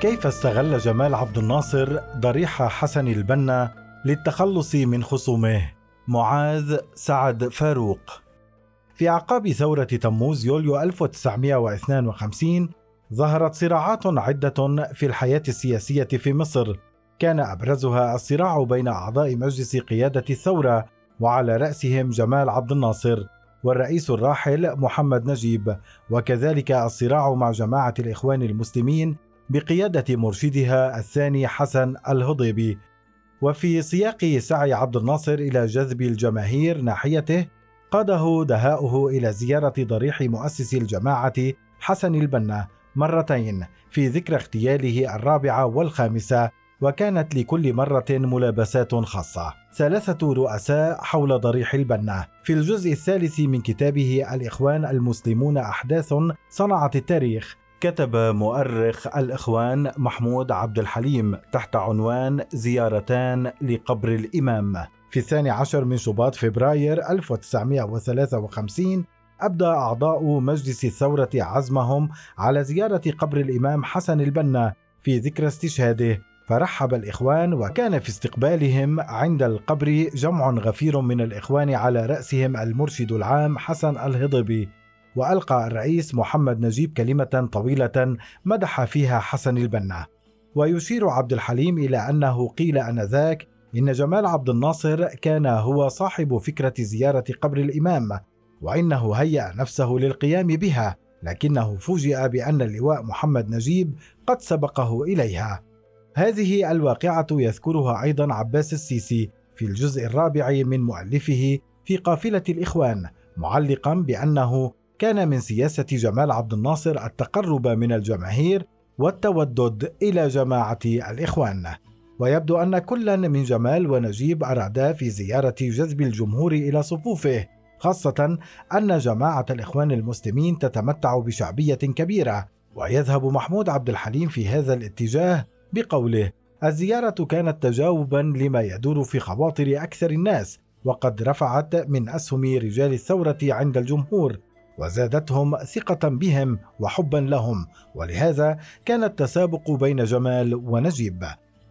كيف استغل جمال عبد الناصر ضريح حسن البنا للتخلص من خصومه؟ معاذ سعد فاروق. في أعقاب ثورة تموز يوليو 1952 ظهرت صراعات عدة في الحياة السياسية في مصر. كان أبرزها الصراع بين أعضاء مجلس قيادة الثورة وعلى رأسهم جمال عبد الناصر والرئيس الراحل محمد نجيب وكذلك الصراع مع جماعة الإخوان المسلمين بقيادة مرشدها الثاني حسن الهضيبي وفي سياق سعي عبد الناصر إلى جذب الجماهير ناحيته قاده دهاؤه إلى زيارة ضريح مؤسس الجماعة حسن البنا مرتين في ذكرى اغتياله الرابعة والخامسة وكانت لكل مرة ملابسات خاصة. ثلاثة رؤساء حول ضريح البنا. في الجزء الثالث من كتابه الإخوان المسلمون أحداث صنعت التاريخ كتب مؤرخ الإخوان محمود عبد الحليم تحت عنوان زيارتان لقبر الإمام. في الثاني عشر من شباط فبراير 1953 أبدى أعضاء مجلس الثورة عزمهم على زيارة قبر الإمام حسن البنا في ذكرى استشهاده. فرحب الإخوان وكان في استقبالهم عند القبر جمع غفير من الإخوان على رأسهم المرشد العام حسن الهضبي. وألقى الرئيس محمد نجيب كلمة طويلة مدح فيها حسن البنا. ويشير عبد الحليم إلى أنه قيل أنذاك إن جمال عبد الناصر كان هو صاحب فكرة زيارة قبر الإمام وإنه هيأ نفسه للقيام بها لكنه فوجئ بأن اللواء محمد نجيب قد سبقه إليها. هذه الواقعة يذكرها أيضا عباس السيسي في الجزء الرابع من مؤلفه في قافلة الإخوان معلقا بأنه كان من سياسة جمال عبد الناصر التقرب من الجماهير والتودد إلى جماعة الإخوان. ويبدو أن كلا من جمال ونجيب أرادا في زيارة جذب الجمهور إلى صفوفه خاصة أن جماعة الإخوان المسلمين تتمتع بشعبية كبيرة. ويذهب محمود عبد الحليم في هذا الاتجاه بقوله الزيارة كانت تجاوبا لما يدور في خواطر أكثر الناس وقد رفعت من أسهم رجال الثورة عند الجمهور وزادتهم ثقة بهم وحبا لهم ولهذا كان التسابق بين جمال ونجيب.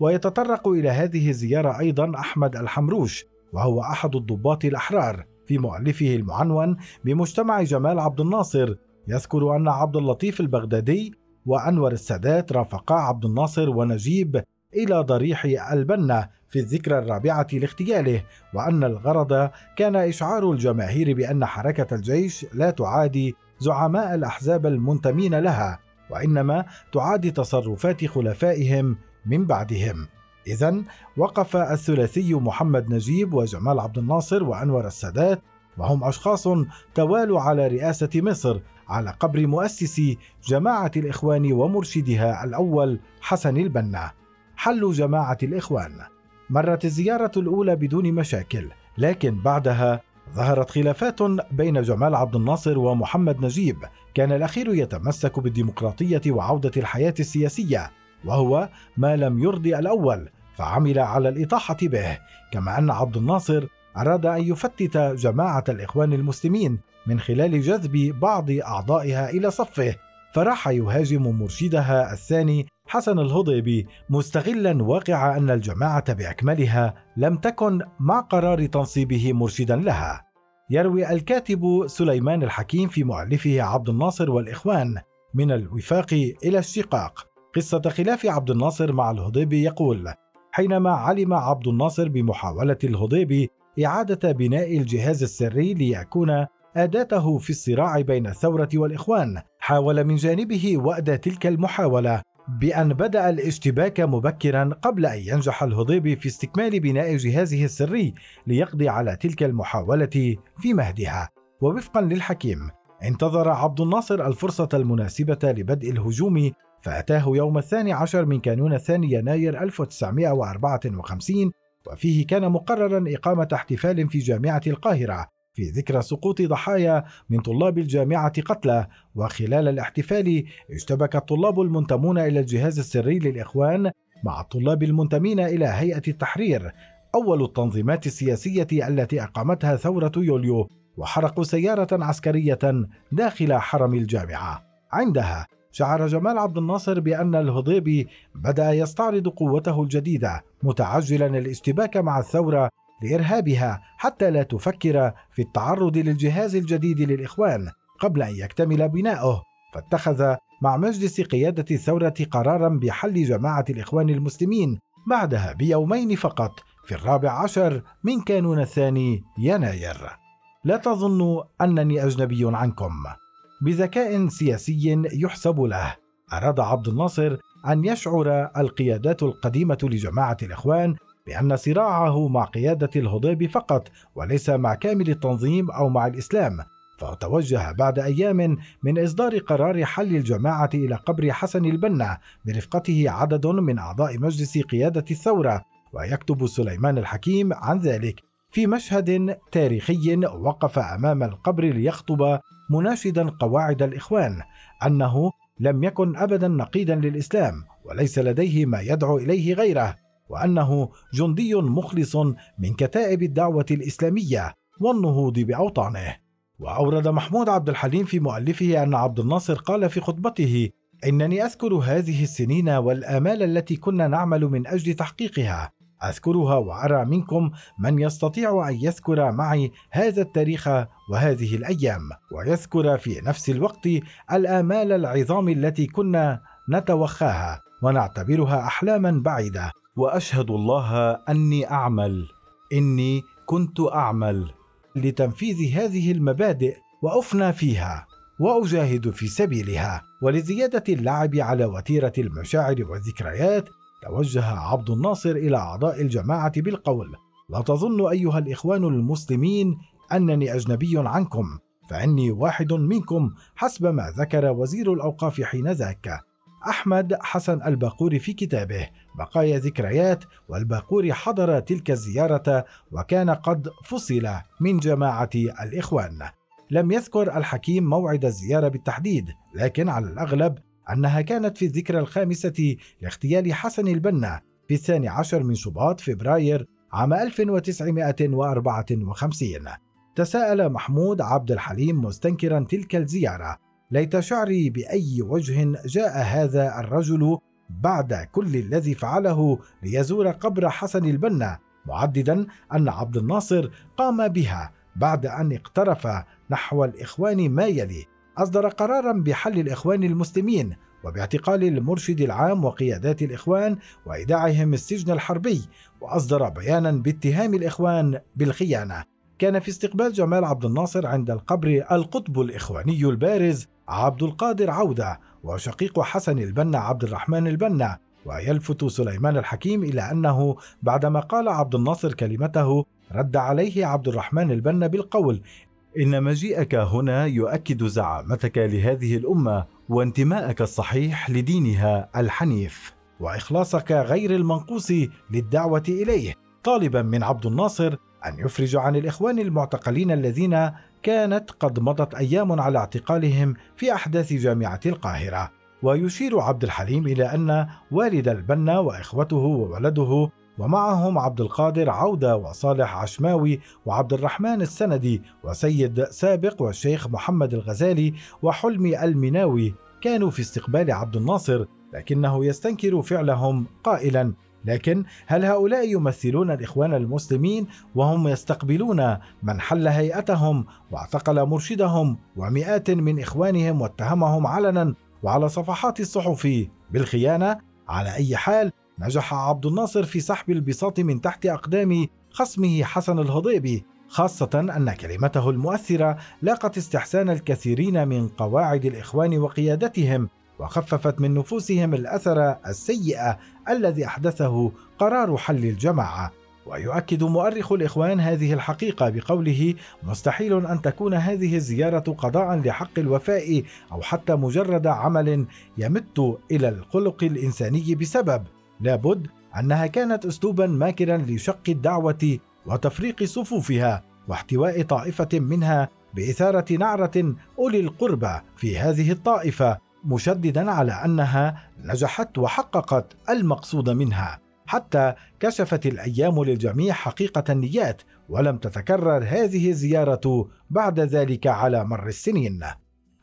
ويتطرق إلى هذه الزيارة أيضا أحمد الحمروش وهو أحد الضباط الأحرار في مؤلفه المعنون بمجتمع جمال عبد الناصر. يذكر أن عبد اللطيف البغدادي وأنور السادات رافقا عبد الناصر ونجيب إلى ضريح البنا في الذكرى الرابعة لاغتياله وأن الغرض كان إشعار الجماهير بأن حركة الجيش لا تعادي زعماء الأحزاب المنتمين لها وإنما تعادي تصرفات خلفائهم من بعدهم. إذا وقف الثلاثي محمد نجيب وجمال عبد الناصر وأنور السادات وهم أشخاص توالوا على رئاسة مصر على قبر مؤسس جماعة الإخوان ومرشدها الأول حسن البنا. حل جماعة الإخوان. مرت الزيارة الأولى بدون مشاكل لكن بعدها ظهرت خلافات بين جمال عبد الناصر ومحمد نجيب. كان الأخير يتمسك بالديمقراطية وعودة الحياة السياسية وهو ما لم يرضي الأول فعمل على الإطاحة به. كما أن عبد الناصر أراد أن يفتت جماعة الإخوان المسلمين من خلال جذب بعض أعضائها إلى صفه فراح يهاجم مرشدها الثاني حسن الهضيبي مستغلا واقع أن الجماعة بأكملها لم تكن مع قرار تنصيبه مرشدا لها. يروي الكاتب سليمان الحكيم في مؤلفه عبد الناصر والإخوان من الوفاق إلى الشقاق. قصة خلاف عبد الناصر مع الهضيبي يقول حينما علم عبد الناصر بمحاولة الهضيبي إعادة بناء الجهاز السري ليكون أداته في الصراع بين الثورة والإخوان حاول من جانبه وأد تلك المحاولة بأن بدأ الاشتباك مبكرا قبل أن ينجح الهضيبي في استكمال بناء جهازه السري ليقضي على تلك المحاولة في مهدها. ووفقا للحكيم انتظر عبد الناصر الفرصة المناسبة لبدء الهجوم فأتاه يوم الثاني عشر من كانون الثاني يناير 1954 وفيه كان مقررا إقامة احتفال في جامعة القاهرة. في ذكرى سقوط ضحايا من طلاب الجامعة قتلى وخلال الاحتفال اشتبك الطلاب المنتمون إلى الجهاز السري للإخوان مع الطلاب المنتمين إلى هيئة التحرير. أول التنظيمات السياسية التي أقامتها ثورة يوليو وحرقوا سيارة عسكرية داخل حرم الجامعة. عندها شعر جمال عبد الناصر بأن الهضيبي بدأ يستعرض قوته الجديدة متعجلا الاشتباك مع الثورة لإرهابها حتى لا تفكر في التعرض للجهاز الجديد للإخوان قبل أن يكتمل بناؤه فاتخذ مع مجلس قيادة الثورة قرارا بحل جماعة الإخوان المسلمين بعدها بيومين فقط في الرابع عشر من كانون الثاني يناير. لا تظنوا أنني أجنبي عنكم. بذكاء سياسي يحسب له أراد عبد الناصر أن يشعر القيادات القديمة لجماعة الإخوان بأن صراعه مع قيادة الهضيب فقط وليس مع كامل التنظيم أو مع الإسلام. فتوجه بعد أيام من إصدار قرار حل الجماعة إلى قبر حسن البنا برفقته عدد من أعضاء مجلس قيادة الثورة ويكتب سليمان الحكيم عن ذلك. في مشهد تاريخي وقف أمام القبر ليخطب مناشدا قواعد الإخوان أنه لم يكن ابدا نقيدا للإسلام وليس لديه ما يدعو إليه غيره. وأنه جندي مخلص من كتائب الدعوة الإسلامية والنهوض بأوطانه. وأورد محمود عبد الحليم في مؤلفه أن عبد الناصر قال في خطبته إنني أذكر هذه السنين والآمال التي كنا نعمل من أجل تحقيقها. أذكرها وأرى منكم من يستطيع أن يذكر معي هذا التاريخ وهذه الأيام ويذكر في نفس الوقت الآمال العظام التي كنا نتوخاها ونعتبرها أحلاما بعيدة. وأشهد الله أني أعمل إني كنت أعمل لتنفيذ هذه المبادئ وأفنى فيها وأجاهد في سبيلها ولزيادة اللعب على وتيرة المشاعر والذكريات توجه عبد الناصر إلى أعضاء الجماعة بالقول: لا تظن أيها الإخوان المسلمين أنني أجنبي عنكم، فإني واحد منكم حسب ما ذكر وزير الأوقاف حينذاك. أحمد حسن الباقور في كتابه بقايا ذكريات والباقور حضر تلك الزيارة وكان قد فصل من جماعة الإخوان. لم يذكر الحكيم موعد الزيارة بالتحديد، لكن على الأغلب أنها كانت في الذكرى الخامسة لاغتيال حسن البنا في الثاني عشر من شباط فبراير عام 1954 تساءل محمود عبد الحليم مستنكرا تلك الزيارة ليت شعري بأي وجه جاء هذا الرجل بعد كل الذي فعله ليزور قبر حسن البنا معددا أن عبد الناصر قام بها بعد أن اقترف نحو الإخوان ما يلي. أصدر قرارا بحل الإخوان المسلمين وباعتقال المرشد العام وقيادات الإخوان وإيداعهم السجن الحربي وأصدر بيانا باتهام الإخوان بالخيانة. كان في استقبال جمال عبد الناصر عند القبر القطب الإخواني البارز عبد القادر عودة وشقيق حسن البنا عبد الرحمن البنا ويلفت سليمان الحكيم إلى أنه بعدما قال عبد الناصر كلمته رد عليه عبد الرحمن البنا بالقول إن مجيئك هنا يؤكد زعامتك لهذه الأمة وانتماءك الصحيح لدينها الحنيف وإخلاصك غير المنقوص للدعوة إليه. طالبا من عبد الناصر أن يفرج عن الإخوان المعتقلين الذين كانت قد مضت أيام على اعتقالهم في أحداث جامعة القاهرة. ويشير عبد الحليم إلى أن والد البنا وإخوته وولده ومعهم عبد القادر عودة وصالح عشماوي وعبد الرحمن السندي وسيد سابق والشيخ محمد الغزالي وحلمي المناوي كانوا في استقبال عبد الناصر لكنه يستنكر فعلهم قائلا لكن هل هؤلاء يمثلون الإخوان المسلمين وهم يستقبلون من حل هيئتهم واعتقل مرشدهم ومئات من إخوانهم واتهمهم علنا وعلى صفحات الصحف بالخيانة؟ على أي حال نجح عبد الناصر في سحب البساط من تحت أقدام خصمه حسن الهضيبي خاصة أن كلمته المؤثرة لاقت استحسان الكثيرين من قواعد الإخوان وقيادتهم وخففت من نفوسهم الأثر السيء الذي أحدثه قرار حل الجماعة. ويؤكد مؤرخ الإخوان هذه الحقيقة بقوله مستحيل أن تكون هذه الزيارة قضاء لحق الوفاء أو حتى مجرد عمل يمت إلى الخلق الإنساني بسبب. لابد أنها كانت اسلوبا ماكرا لشق الدعوة وتفريق صفوفها واحتواء طائفة منها بإثارة نعرة أولي القربى في هذه الطائفة مشددا على أنها نجحت وحققت المقصود منها حتى كشفت الأيام للجميع حقيقة النيات ولم تتكرر هذه الزيارة بعد ذلك على مر السنين.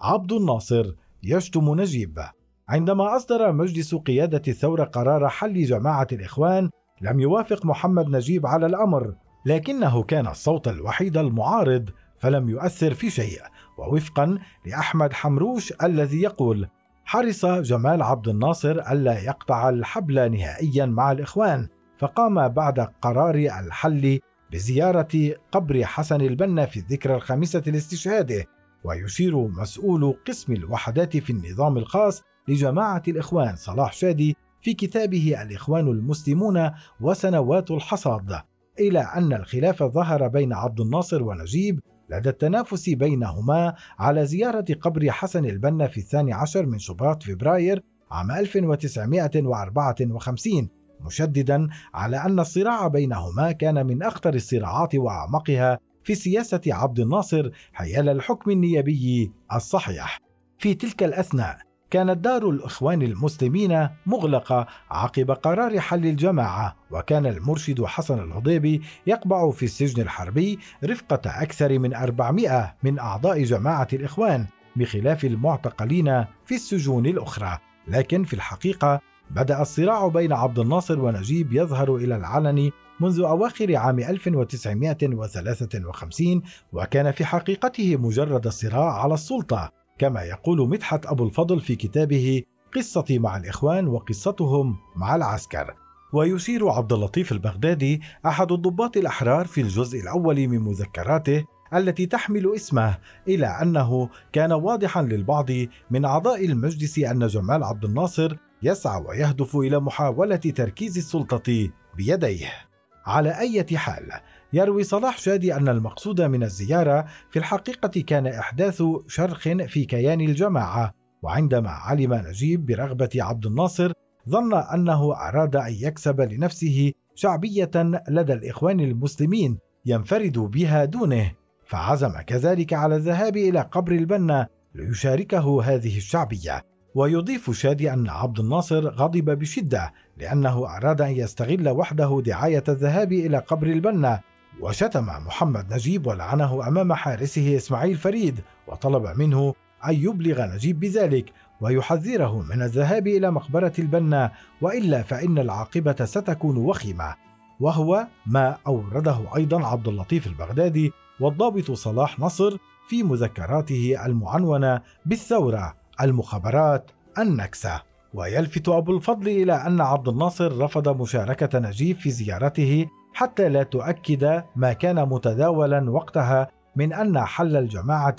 عبد الناصر يشتم نجيب. عندما أصدر مجلس قيادة الثورة قرار حل جماعة الإخوان لم يوافق محمد نجيب على الأمر لكنه كان الصوت الوحيد المعارض فلم يؤثر في شيء. ووفقا لأحمد حمروش الذي يقول حرص جمال عبد الناصر ألا يقطع الحبل نهائيا مع الإخوان فقام بعد قرار الحل بزيارة قبر حسن البنا في الذكرى الخامسة لاستشهاده ويشير مسؤول قسم الوحدات في النظام الخاص لجماعة الإخوان صلاح شادي في كتابه الإخوان المسلمون وسنوات الحصاد. إلى أن الخلاف ظهر بين عبد الناصر ونجيب لدى التنافس بينهما على زيارة قبر حسن البنا في الثاني عشر من شباط فبراير عام 1954 مشددا على أن الصراع بينهما كان من أخطر الصراعات وأعمقها في سياسة عبد الناصر حيال الحكم النيابي الصحيح. في تلك الأثناء كانت دار الإخوان المسلمين مغلقة عقب قرار حل الجماعة وكان المرشد حسن الهضيبي يقبع في السجن الحربي رفقة أكثر من 400 من أعضاء جماعة الإخوان بخلاف المعتقلين في السجون الأخرى. لكن في الحقيقة بدأ الصراع بين عبد الناصر ونجيب يظهر إلى العلن منذ أواخر عام 1953 وكان في حقيقته مجرد صراع على السلطة. كما يقول مدحت أبو الفضل في كتابه قصتي مع الإخوان وقصتهم مع العسكر. ويشير عبد اللطيف البغدادي أحد الضباط الأحرار في الجزء الأول من مذكراته التي تحمل اسمه إلى أنه كان واضحا للبعض من أعضاء المجلس أن جمال عبد الناصر يسعى ويهدف إلى محاولة تركيز السلطة بيديه. على أي حال. يروي صلاح شادي أن المقصود من الزيارة في الحقيقة كان إحداث شرخ في كيان الجماعة وعندما علم نجيب برغبة عبد الناصر ظن أنه أراد أن يكسب لنفسه شعبية لدى الإخوان المسلمين ينفرد بها دونه. فعزم كذلك على الذهاب إلى قبر البنا ليشاركه هذه الشعبية. ويضيف شادي أن عبد الناصر غضب بشدة لأنه أراد أن يستغل وحده دعاية الذهاب إلى قبر البنا وشتم محمد نجيب ولعنه أمام حارسه إسماعيل فريد وطلب منه أن يبلغ نجيب بذلك ويحذره من الذهاب إلى مقبرة البنا وإلا فإن العاقبة ستكون وخيمة. وهو ما أورده أيضا عبد اللطيف البغدادي والضابط صلاح نصر في مذكراته المعنونة بالثورة. المخابرات النكسة. ويلفت أبو الفضل إلى أن عبد الناصر رفض مشاركة نجيب في زيارته حتى لا تؤكد ما كان متداولا وقتها من أن حل الجماعة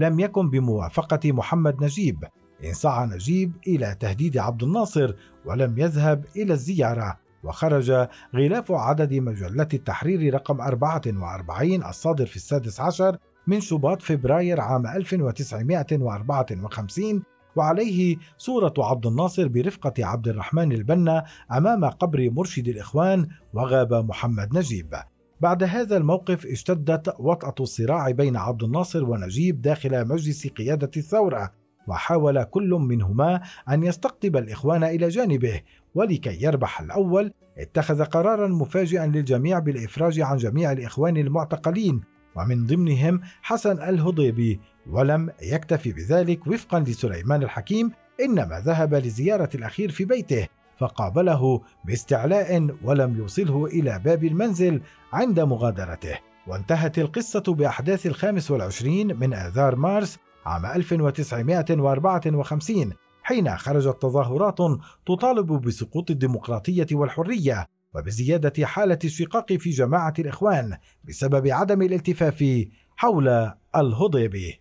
لم يكن بموافقة محمد نجيب. إن سعى نجيب إلى تهديد عبد الناصر ولم يذهب إلى الزيارة وخرج غلاف عدد مجلة التحرير رقم 44 الصادر في السادس عشر من شباط فبراير عام 1954 وعليه صورة عبد الناصر برفقة عبد الرحمن البنا أمام قبر مرشد الإخوان وغاب محمد نجيب. بعد هذا الموقف اشتدت وطأة الصراع بين عبد الناصر ونجيب داخل مجلس قيادة الثورة وحاول كل منهما أن يستقطب الإخوان إلى جانبه ولكي يربح الأول اتخذ قرارا مفاجئا للجميع بالإفراج عن جميع الإخوان المعتقلين ومن ضمنهم حسن الهضيبي ولم يكتفي بذلك وفقا لسليمان الحكيم إنما ذهب لزيارة الأخير في بيته فقابله باستعلاء ولم يوصله إلى باب المنزل عند مغادرته. وانتهت القصة بأحداث الخامس والعشرين من آذار مارس عام 1954 حين خرجت تظاهرات تطالب بسقوط الديمقراطية والحرية. وبزيادة حالة الشقاق في جماعة الإخوان بسبب عدم الالتفاف حول الهضيبي